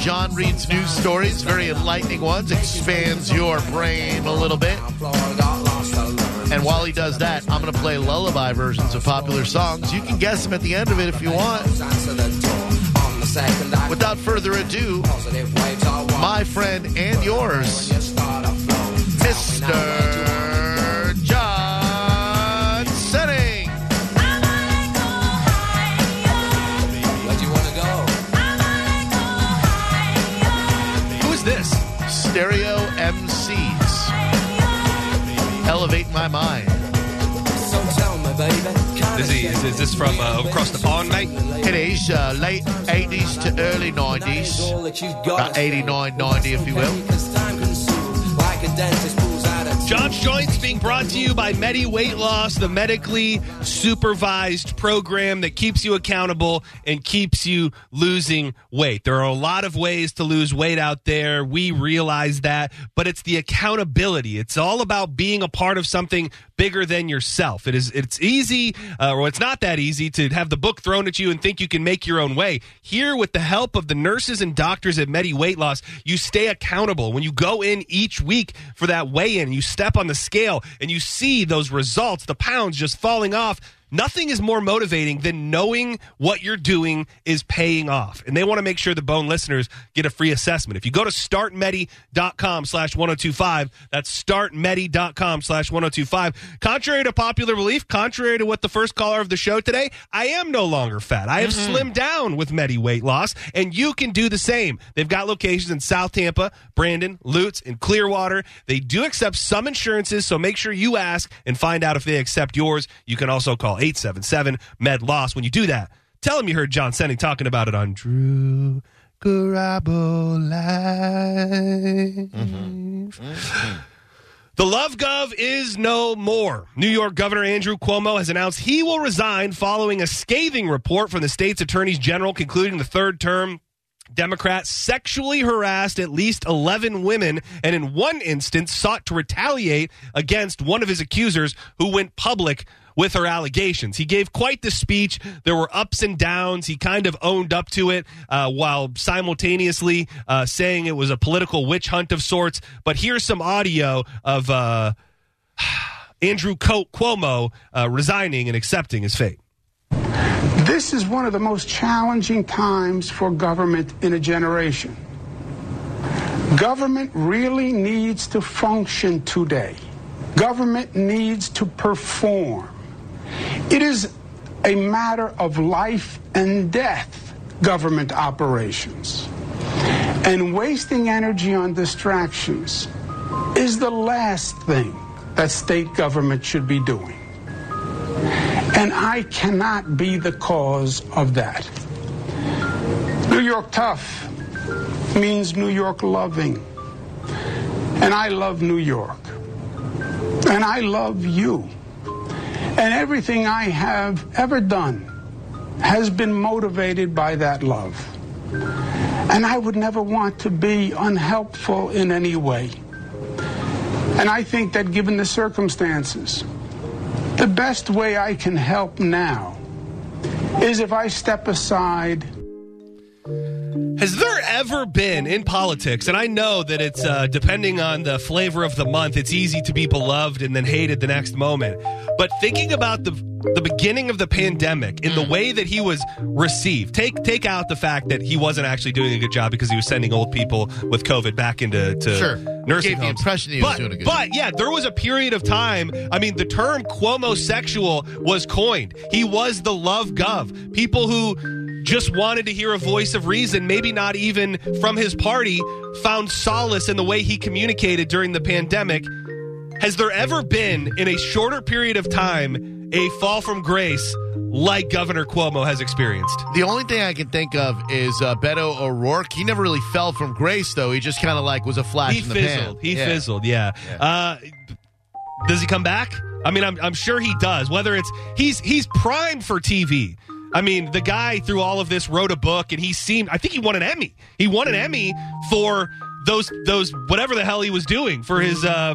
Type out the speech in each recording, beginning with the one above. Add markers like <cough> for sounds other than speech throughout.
John reads news stories, very enlightening ones, expands your brain a little bit. And while he does that, I'm going to play lullaby versions of popular songs. You can guess them at the end of it if you want. Without further ado, my friend and yours, Mr. Is, he, is, is this from uh, across the pond, mate? It is uh, late 80s to early 90s. About 89, 90, if you will. John's Joints being brought to you by Medi Weight Loss, the medically supervised program that keeps you accountable and keeps you losing weight. There are a lot of ways to lose weight out there. We realize that, but it's the accountability. It's all about being a part of something bigger than yourself. It is it's easy uh, or it's not that easy to have the book thrown at you and think you can make your own way. Here with the help of the nurses and doctors at Medi Weight Loss, you stay accountable. When you go in each week for that weigh in, you step on the scale and you see those results, the pounds just falling off. Nothing is more motivating than knowing what you're doing is paying off. And they want to make sure the Bone listeners get a free assessment. If you go to startmedi.com slash 1025, that's startmedi.com slash 1025. Contrary to popular belief, contrary to what the first caller of the show today, I am no longer fat. I have mm-hmm. slimmed down with Medi weight loss, and you can do the same. They've got locations in South Tampa, Brandon, Lutz, and Clearwater. They do accept some insurances, so make sure you ask and find out if they accept yours. You can also call 877 Med Loss. When you do that, tell them you heard John Senning talking about it on Drew Garabo mm-hmm. The Love Gov is no more. New York Governor Andrew Cuomo has announced he will resign following a scathing report from the state's attorneys general concluding the third term Democrat sexually harassed at least 11 women and in one instance sought to retaliate against one of his accusers who went public with her allegations. He gave quite the speech. There were ups and downs. He kind of owned up to it uh, while simultaneously uh, saying it was a political witch hunt of sorts. But here's some audio of uh, <sighs> Andrew Cuomo uh, resigning and accepting his fate. This is one of the most challenging times for government in a generation. Government really needs to function today. Government needs to perform. It is a matter of life and death, government operations. And wasting energy on distractions is the last thing that state government should be doing. And I cannot be the cause of that. New York tough means New York loving. And I love New York. And I love you. And everything I have ever done has been motivated by that love. And I would never want to be unhelpful in any way. And I think that given the circumstances, the best way I can help now is if I step aside Has there ever been in politics, and I know that it's uh, depending on the flavor of the month, it's easy to be beloved and then hated the next moment. But thinking about the the beginning of the pandemic in the way that he was received, take take out the fact that he wasn't actually doing a good job because he was sending old people with COVID back into to Sure. nursing Gave the impression he was but, doing a good But yeah, there was a period of time. I mean, the term Cuomo-sexual was coined. He was the love gov. People who just wanted to hear a voice of reason, maybe not even from his party, found solace in the way he communicated during the pandemic. Has there ever been, in a shorter period of time, a fall from grace like Governor Cuomo has experienced? The only thing I can think of is uh, Beto O'Rourke. He never really fell from grace, though. He just kind of like was a flash He in the fizzled. pan. He Yeah. fizzled. Yeah. Uh, does he come back? I mean, I'm, I'm sure he does. Whether it's he's he's primed for TV. I mean, the guy through all of this wrote a book, and he seemed. I think he won an Emmy. He won an Emmy for those those whatever the hell he was doing for his uh,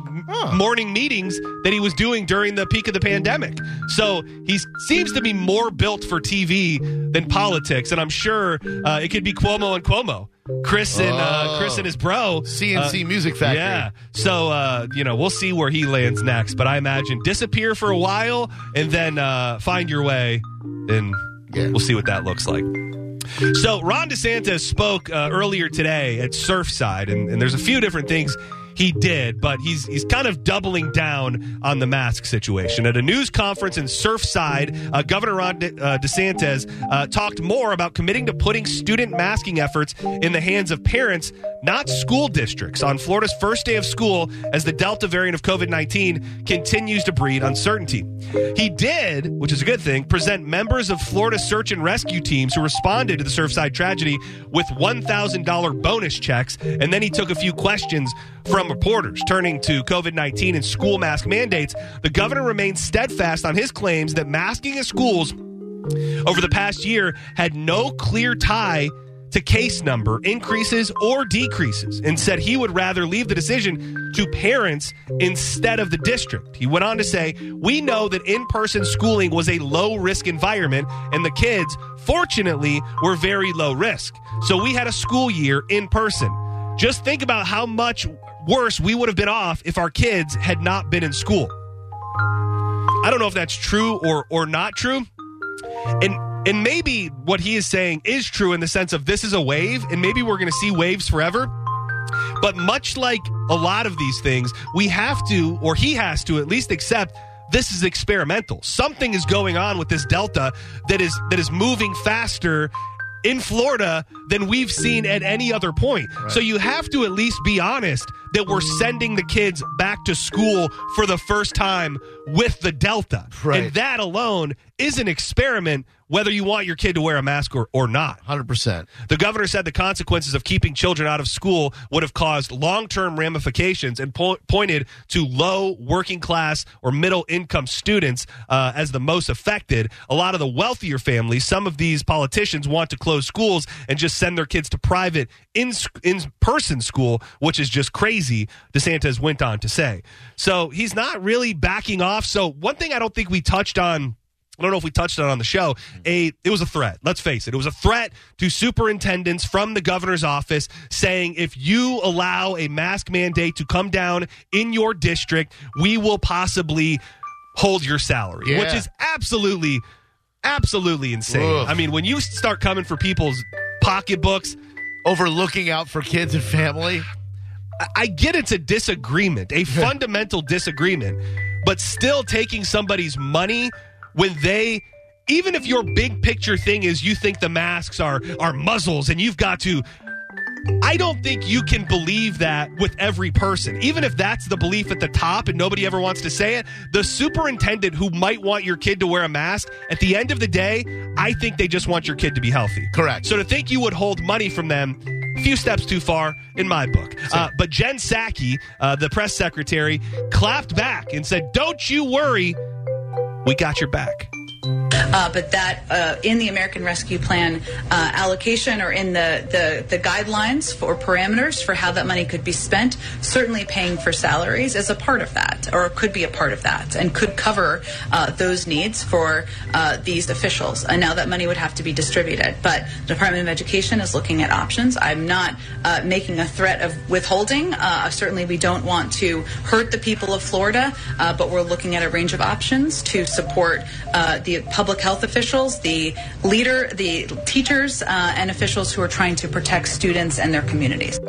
morning meetings that he was doing during the peak of the pandemic. So he seems to be more built for TV than politics, and I'm sure uh, it could be Cuomo and Cuomo. Chris and uh. Chris and his bro C+C uh, Music Factory. Yeah. So uh, you know, we'll see where he lands next. But I imagine disappear for a while and then uh, find your way, and We'll see what that looks like. So Ron DeSantis spoke uh, earlier today at Surfside, and, and there's a few different things he did, but he's he's kind of doubling down on the mask situation. At a news conference in Surfside, uh, Governor Ron De- uh, DeSantis uh, talked more about committing to putting student masking efforts in the hands of parents, not school districts, on Florida's first day of school as the Delta variant of COVID 19 continues to breed uncertainty. He did, which is a good thing, present members of Florida search and rescue teams who responded to the Surfside tragedy with $1,000 bonus checks, and then he took a few questions from reporters. Turning to COVID 19 and school mask mandates, the governor remains steadfast on his claims that masking at schools over the past year had no clear tie to case number increases or decreases and said he would rather leave the decision to parents instead of the district. He went on to say, We know that in person schooling was a low risk environment, and the kids, fortunately, were very low risk. So we had a school year in person. Just think about how much worse we would have been off if our kids had not been in school. I don't know if that's true or, or not true. And and maybe what he is saying is true in the sense of this is a wave, and maybe we're going to see waves forever. But much like a lot of these things, we have to, or he has to, at least accept this is experimental. Something is going on with this delta that is that is moving faster in Florida than we've seen at any other point. So you have to at least be honest that we're sending the kids back to school for the first time with the delta. Right. And that alone is an experiment whether you want your kid to wear a mask or, or not. 100%. The governor said the consequences of keeping children out of school would have caused long term ramifications and po- pointed to low working class or middle income students uh, as the most affected. A lot of the wealthier families, some of these politicians want to close schools and just send their kids to private in in person school, which is just crazy. DeSantis went on to say. So he's not really backing off. So one thing I don't think we touched on. I don't know if we touched on it on the show. Mm-hmm. A it was a threat. Let's face it. It was a threat to superintendents from the governor's office saying if you allow a mask mandate to come down in your district, we will possibly hold your salary, Yeah. which is absolutely absolutely insane. Ugh. I mean, when you start coming for people's pocketbooks, Over looking out for kids and family. I- I get it's a disagreement, a <laughs> fundamental disagreement, but still taking somebody's money when they even if your big picture thing is you think the masks are are muzzles and you've got to I don't think you can believe that with every person. Even if that's the belief at the top and nobody ever wants to say it, the superintendent who might want your kid to wear a mask, at the end of the day, I think they just want your kid to be healthy. Correct. So to think you would hold money from them, a few steps too far in my book. Uh, but Jen Psaki, uh, the press secretary, clapped back and said, Don't you worry, we got your back. Uh, but that uh, in the American Rescue Plan uh, allocation or in the, the, the guidelines for parameters for how that money could be spent, certainly paying for salaries is a part of that, or could be a part of that, and could cover uh, those needs for uh, these officials. And now that money would have to be distributed. But the Department of Education is looking at options. I'm not uh, making a threat of withholding. Certainly, we don't want to hurt the people of Florida, but we're looking at a range of options to support the public health officials, the leader, the teachers, uh, and officials who are trying to protect students and their communities.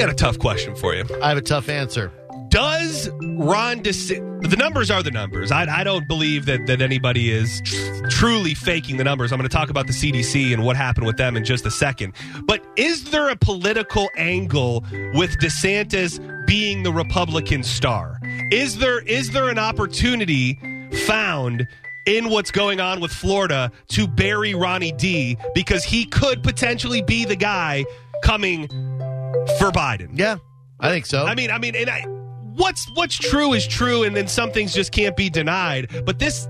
Got a tough question for you. I have a tough answer. Does Ron DeSantis, the numbers are the numbers. I, I don't believe that, that anybody is tr- truly faking the numbers. I'm going to talk about the CDC and what happened with them in just a second. But is there a political angle with DeSantis being the Republican star? Is there is there an opportunity found in what's going on with Florida to bury Ronnie D because he could potentially be the guy coming for Biden? Yeah, I think so. I mean, I mean, and I, what's what's true is true, and then some things just can't be denied. But this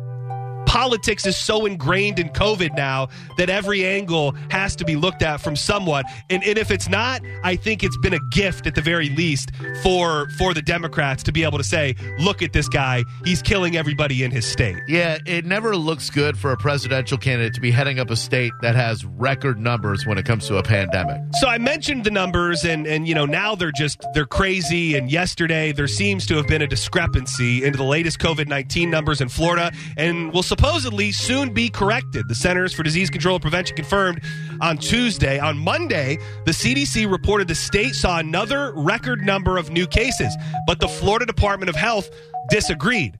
politics is so ingrained in COVID now that every angle has to be looked at from somewhat. And, and if it's not, I think it's been a gift at the very least for for the Democrats to be able to say, "Look at this guy; he's killing everybody in his state." yeah, it never looks good for a presidential candidate to be heading up a state that has record numbers when it comes to a pandemic. So I mentioned the numbers, and and you know now they're just they're crazy. And yesterday there seems to have been a discrepancy into the latest COVID nineteen numbers in Florida, and will supposedly soon be corrected. The Centers for Disease Control and Prevention confirmed on Tuesday. On Monday, the CDC reported the state saw another record number of new cases, but the Florida Department of Health disagreed.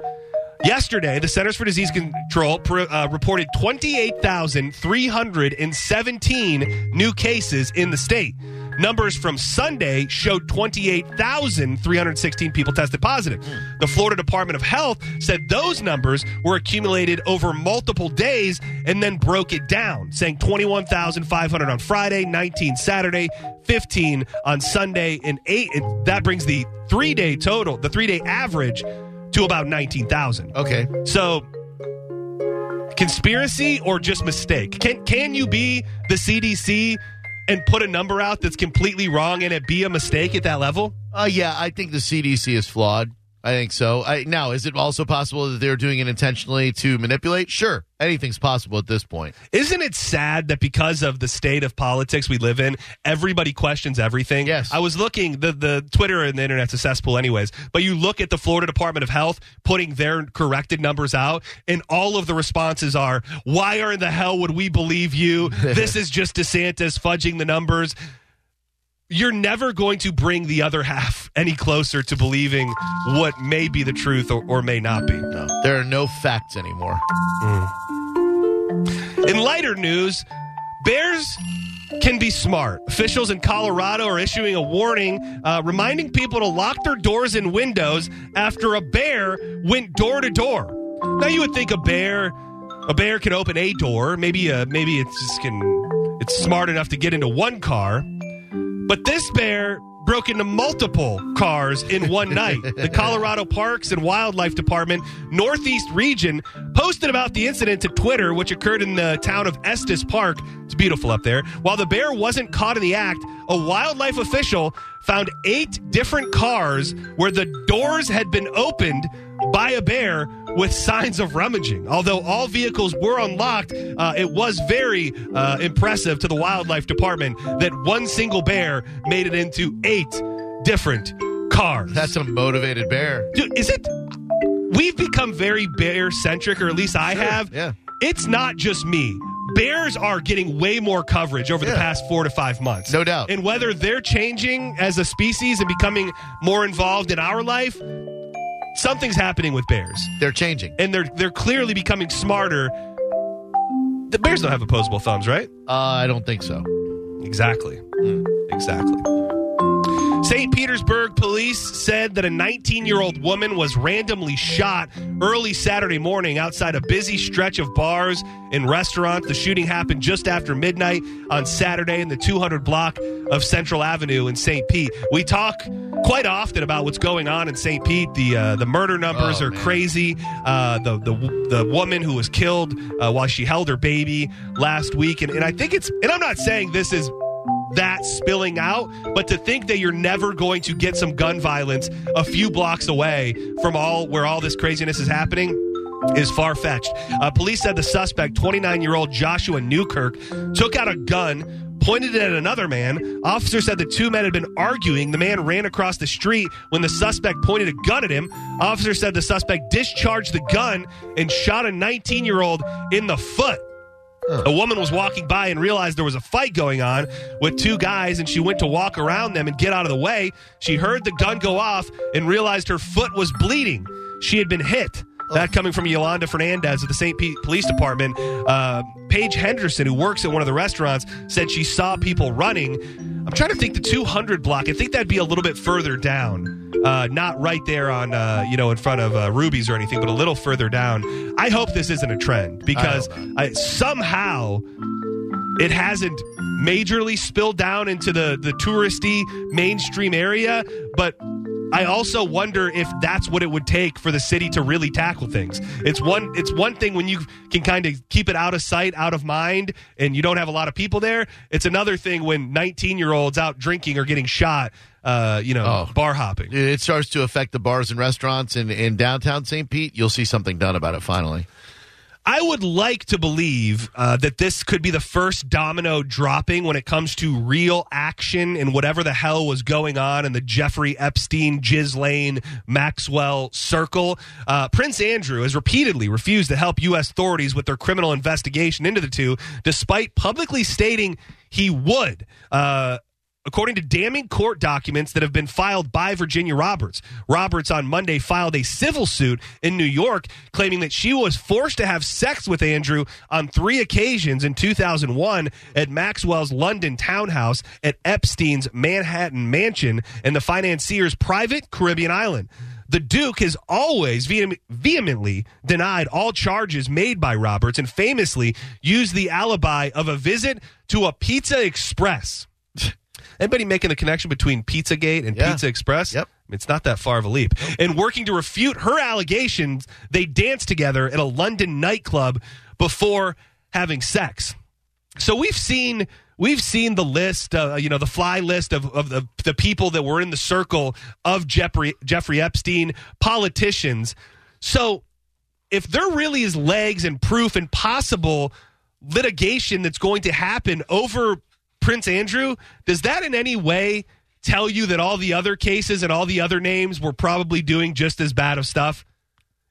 Yesterday, the Centers for Disease Control uh, reported 28,317 new cases in the state. Numbers from Sunday showed 28,316 people tested positive. The Florida Department of Health said those numbers were accumulated over multiple days and then broke it down, saying 21,500 on Friday, 19 Saturday, 15 on Sunday, and 8. And that brings the three day total, the three day average, to about 19,000. Okay. So, conspiracy or just mistake? Can can you be the CDC and put a number out that's completely wrong and it be a mistake at that level? Uh, yeah, I think the CDC is flawed. I think so. I, now, is it also possible that they're doing it intentionally to manipulate? Sure. Anything's possible at this point. Isn't it sad that because of the state of politics we live in, everybody questions everything? Yes. I was looking, the, the Twitter and the internet's a cesspool anyways, but you look at the Florida Department of Health putting their corrected numbers out, and all of the responses are, why are in the hell would we believe you? <laughs> this is just DeSantis fudging the numbers. You're never going to bring the other half any closer to believing what may be the truth or, or may not be. No, there are no facts anymore. In lighter news, bears can be smart. Officials in Colorado are issuing a warning, uh, reminding people to lock their doors and windows after a bear went door to door. Now, you would think a bear, a bear can open a door. Maybe, uh, maybe it's just can, it's smart enough to get into one car. But this bear broke into multiple cars in one <laughs> night. The Colorado Parks and Wildlife Department Northeast Region posted about the incident to Twitter, which occurred in the town of Estes Park. It's beautiful up there. While the bear wasn't caught in the act, a wildlife official found eight different cars where the doors had been opened by a bear with signs of rummaging. Although all vehicles were unlocked, uh, it was very uh, impressive to the wildlife department that one single bear made it into eight different cars. That's a motivated bear. Dude, is it? We've become very bear centric, or at least I Sure, have. yeah. It's not just me. Bears are getting way more coverage over the past four to five months. No doubt. And whether they're changing as a species and becoming more involved in our life, something's happening with bears. They're changing. And they're they're clearly becoming smarter. The bears don't have opposable thumbs, right? Uh, I don't think so. Exactly. Exactly. St. Petersburg police said that a 19 year old woman was randomly shot early Saturday morning outside a busy stretch of bars and restaurants. The shooting happened just after midnight on Saturday in the 200 block of Central Avenue in St. Pete. We talk quite often about what's going on in St. Pete. The uh, the murder numbers Oh, are man. crazy. Uh, the the the woman who was killed uh, while she held her baby last week, and, and I think it's and I'm not saying this is that spilling out, but to think that you're never going to get some gun violence a few blocks away from all where all this craziness is happening is far fetched. Uh, police said the suspect, 29 year old Joshua Newkirk, took out a gun. Pointed it at another man. Officer said the two men had been arguing. The man ran across the street when the suspect pointed a gun at him. Officer said the suspect discharged the gun and shot a 19 year old in the foot. A woman was walking by and realized there was a fight going on with two guys, and she went to walk around them and get out of the way. She heard the gun go off and realized her foot was bleeding. She had been hit. That coming from Yolanda Fernandez of the St. Pete Police Department. Uh, Paige Henderson, who works at one of the restaurants, said she saw people running. I'm trying to think the 200 block. I think that'd be a little bit further down, uh, not right there on uh, you know in front of uh, Ruby's or anything, but a little further down. I hope this isn't a trend because hope I, somehow it hasn't majorly spilled down into the the touristy mainstream area, but I also wonder if that's what it would take for the city to really tackle things. It's one it's one thing when you can kind of keep it out of sight, out of mind, and you don't have a lot of people there. It's another thing when 19 year olds out drinking or getting shot, uh, you know, Oh. bar hopping. It starts to affect the bars and restaurants in, in downtown St. Pete. You'll see something done about it finally. I would like to believe uh, that this could be the first domino dropping when it comes to real action and whatever the hell was going on in the Jeffrey Epstein, Ghislaine, Maxwell circle. Uh, Prince Andrew has repeatedly refused to help U.S. authorities with their criminal investigation into the two, despite publicly stating he would. Uh, According to damning court documents that have been filed by Virginia Roberts, Roberts on Monday filed a civil suit in New York claiming that she was forced to have sex with Andrew on three occasions in 2001 at Maxwell's London townhouse at Epstein's Manhattan mansion and the financier's private Caribbean island. The Duke has always vehemently denied all charges made by Roberts and famously used the alibi of a visit to a Pizza Express. <laughs> Anybody making the connection between Pizzagate and Yeah. Pizza Express? Yep. It's not that far of a leap. And working to refute her allegations, they danced together at a London nightclub before having sex. So we've seen we've seen the list, uh, you know, the fly list of, of the, the people that were in the circle of Jeffrey Jeffrey Epstein, politicians. So if there really is legs and proof and possible litigation that's going to happen over Prince Andrew, does that in any way tell you that all the other cases and all the other names were probably doing just as bad of stuff?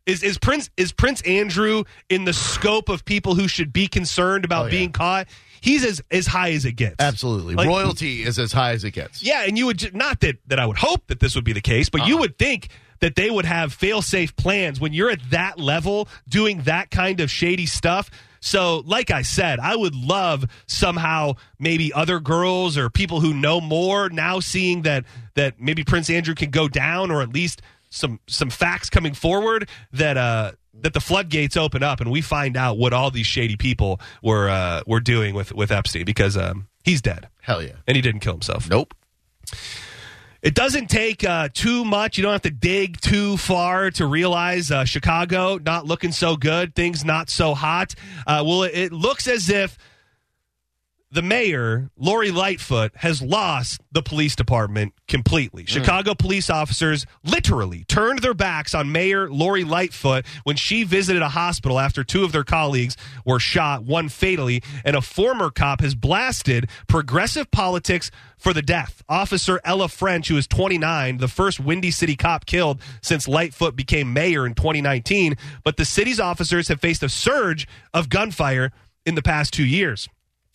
Is is Prince is Prince Andrew in the scope of people who should be concerned about Oh, yeah. being caught? He's as as high as it gets. Absolutely. Like- Royalty is as high as it gets. Yeah, and you would not that that I would hope that this would be the case, but you uh-huh. would think that they would have fail-safe plans when you're at that level doing that kind of shady stuff. So, like I said, I would love somehow maybe other girls or people who know more now seeing that that maybe Prince Andrew can go down or at least some some facts coming forward that uh that the floodgates open up and we find out what all these shady people were uh were doing with with Epstein because um he's dead Hell yeah. and he didn't kill himself. Nope. It doesn't take uh, too much. You don't have to dig too far to realize uh, Chicago not looking so good. Things not so hot. Uh, well, it, it looks as if the mayor, Lori Lightfoot, has lost the police department completely. Mm. Chicago police officers literally turned their backs on Mayor Lori Lightfoot when she visited a hospital after two of their colleagues were shot, one fatally, and a former cop has blasted progressive politics for the death. Officer Ella French, who is 29, the first Windy City cop killed since Lightfoot became mayor in 2019, but the city's officers have faced a surge of gunfire in the past two years.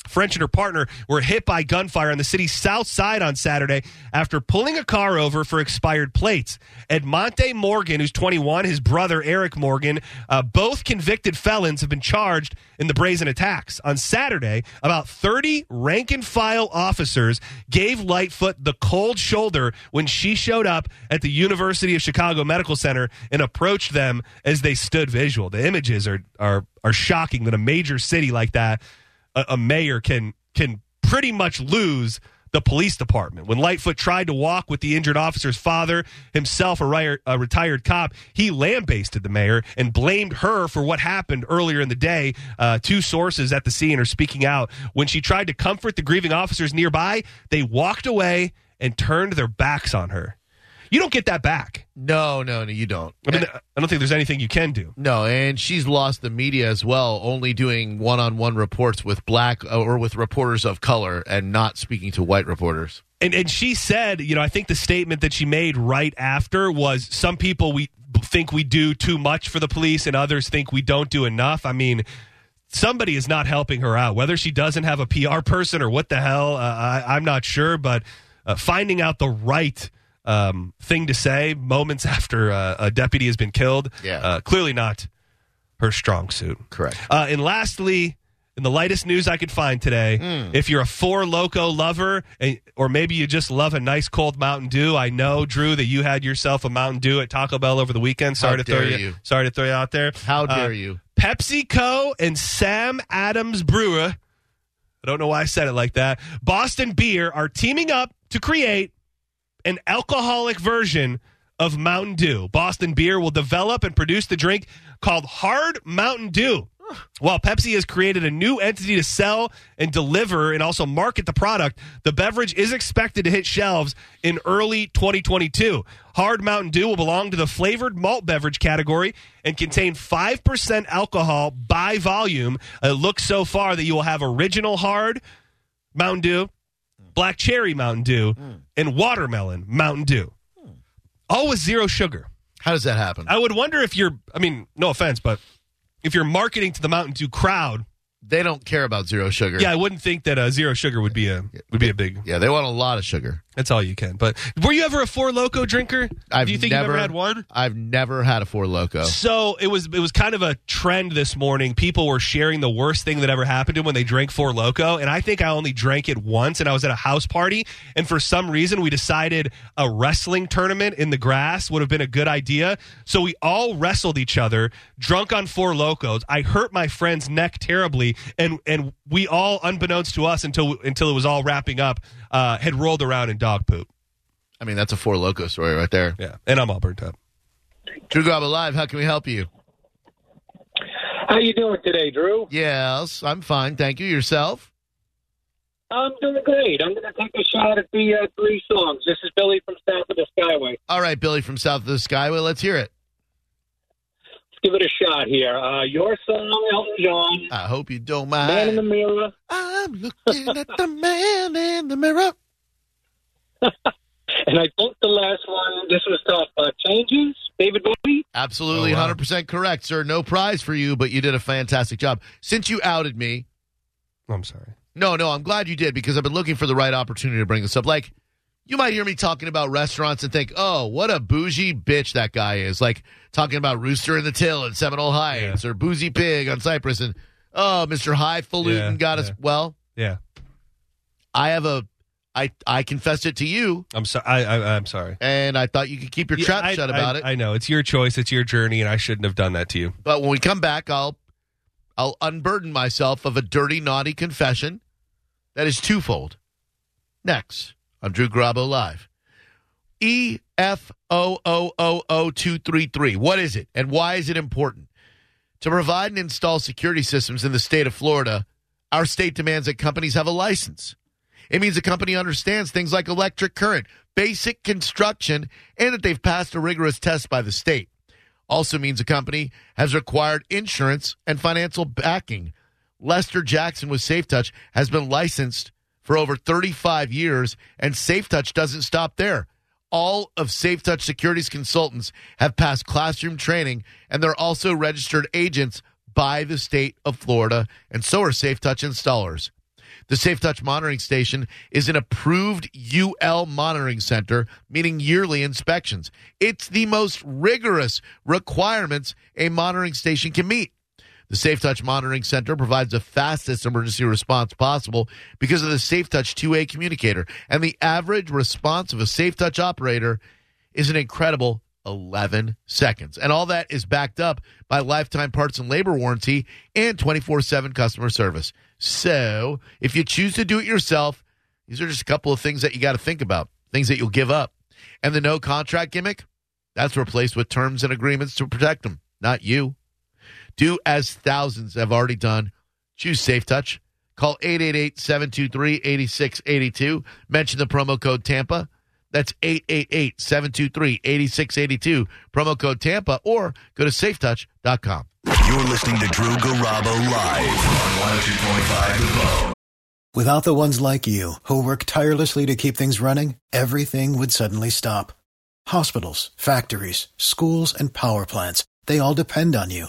French and her partner were hit by gunfire on the city's south side on Saturday after pulling a car over for expired plates. Emonte Morgan, who's 21, his brother Eric Morgan, uh, both convicted felons have been charged in the brazen attacks. On Saturday, about 30 rank and file officers gave Lightfoot the cold shoulder when she showed up at the University of Chicago Medical Center and approached them as they stood visual. The images are are are shocking that a major city like that a, a mayor can can pretty much lose the police department. When Lightfoot tried to walk with the injured officer's father, himself a, ri- a, retired cop, he lambasted the mayor and blamed her for what happened earlier in the day. Uh, two sources at the scene are speaking out. When she tried to comfort the grieving officers nearby, they walked away and turned their backs on her. You don't get that back. No, no, no, you don't. I mean, I don't think there's anything you can do. No, and she's lost the media as well, only doing one-on-one reports with black uh, or with reporters of color, and not speaking to white reporters. And and she said, you know, I think the statement that she made right after was some people we think we do too much for the police, and others think we don't do enough. I mean. Somebody is not helping her out. Whether she doesn't have a PR person or what the hell, uh, I, I'm not sure. But uh, finding out the right um, thing to say moments <laughs> after uh, a deputy has been killed. Yeah. Uh, clearly not her strong suit. Correct. Uh, and lastly, in the lightest news I could find today, Hmm. if you're a Four Loco lover, and, or maybe you just love a nice cold Mountain Dew, I know Drew that you had yourself a Mountain Dew at Taco Bell over the weekend. Sorry How to throw you, you. Sorry to throw you out there. How Uh, dare you? PepsiCo and Sam Adams Brewer. I don't know why I said it like that. Boston Beer are teaming up to create an alcoholic version of Mountain Dew. Boston Beer will develop and produce the drink called Hard Mountain Dew. While Pepsi has created a new entity to sell and deliver and also market the product, the beverage is expected to hit shelves in early 2022. Hard Mountain Dew will belong to the flavored malt beverage category and contain 5% alcohol by volume. It looks so far that you will have original hard Mountain Dew, black cherry Mountain Dew, and watermelon Mountain Dew. All with zero sugar. How does that happen? I would wonder if you're, I mean, no offense, but if you're marketing to the Mountain Dew crowd, they don't care about zero sugar. yeah, I wouldn't think that uh, zero sugar would be a would be a big. Yeah, they want a lot of sugar. That's all you can. But were you ever a Four Loco drinker? I've Do you think never, you ever had one? I've never had a Four Loco. So it was it was kind of a trend this morning. People were sharing the worst thing that ever happened to them when they drank Four Loco, and I think I only drank it once, and I was at a house party, and for some reason we decided a wrestling tournament in the grass would have been a good idea. So we all wrestled each other, drunk on Four Locos. I hurt my friend's neck terribly, and and we all, unbeknownst to us, until until it was all wrapping up, uh, had rolled around in dog poop. I mean, that's a Four Loco story right there. Yeah, and I'm all burnt up. Drew Garabo Live, how can we help you? How you doing today, Drew? Yes, I'm fine. Thank you. Yourself? I'm doing great. I'm going to take a shot at the uh, three songs. This is Billy from South of the Skyway. All right, Billy from South of the Skyway. Let's hear it. Let's give it a shot here. Uh, your song, Elton John, I hope you don't mind. Man in the. Mirror. I'm looking at the man in the mirror. <laughs> And I think the last one, this was tough. Uh, Changes, David Bowie. Absolutely, Oh, wow. 100% correct, sir. No prize for you, but you did a fantastic job. Since you outed me, I'm sorry. no, no, I'm glad you did because I've been looking for the right opportunity to bring this up. Like, you might hear me talking about restaurants and think, oh, what a bougie bitch that guy is. Like, talking about Rooster in the Till in Seminole Heights or Boozy Pig on Cypress and, oh, Mr. Highfalutin Yeah, got us. Well, Yeah, I have a, I, I confessed it to you, I'm sorry. I, I, I'm sorry. and I thought you could keep your Yeah, trap I- shut I- about it. I know it's your choice, it's your journey, and I shouldn't have done that to you. But when we come back, I'll I'll unburden myself of a dirty, naughty confession that is twofold. Next on Drew Garabo Live. E F O O O O two three three. What is it, and why is it important? To provide and install security systems in the state of Florida, our state demands that companies have a license. It means a company understands things like electric current, basic construction, and that they've passed a rigorous test by the state also means a company has required insurance and financial backing. Lester Jackson with SafeTouch has been licensed for over 35 years, and SafeTouch doesn't stop there. All of SafeTouch Security's consultants have passed classroom training, and they're also registered agents by the state of Florida, and so are SafeTouch installers. The Safe Touch monitoring station is an approved UL monitoring center, meaning yearly inspections. It's the most rigorous requirements a monitoring station can meet. The Safe Touch Monitoring Center provides the fastest emergency response possible because of the Safe Touch 2A communicator. And the average response of a Safe Touch operator is an incredible 11 seconds. And all that is backed up by lifetime parts and labor warranty and 24 7 customer service. So if you choose to do it yourself, these are just a couple of things that you got to think about, things that you'll give up. And the no contract gimmick, that's replaced with terms and agreements to protect them, not you. Do as thousands have already done. Choose Safe Touch. Call 888-723-8682. Mention the promo code Tampa. That's 888-723-8682. Promo code Tampa or go to safetouch.com. You're listening to Drew Garabo live on 102.5 The Bone. Without the ones like you, who work tirelessly to keep things running, everything would suddenly stop. Hospitals, factories, schools, and power plants, they all depend on you.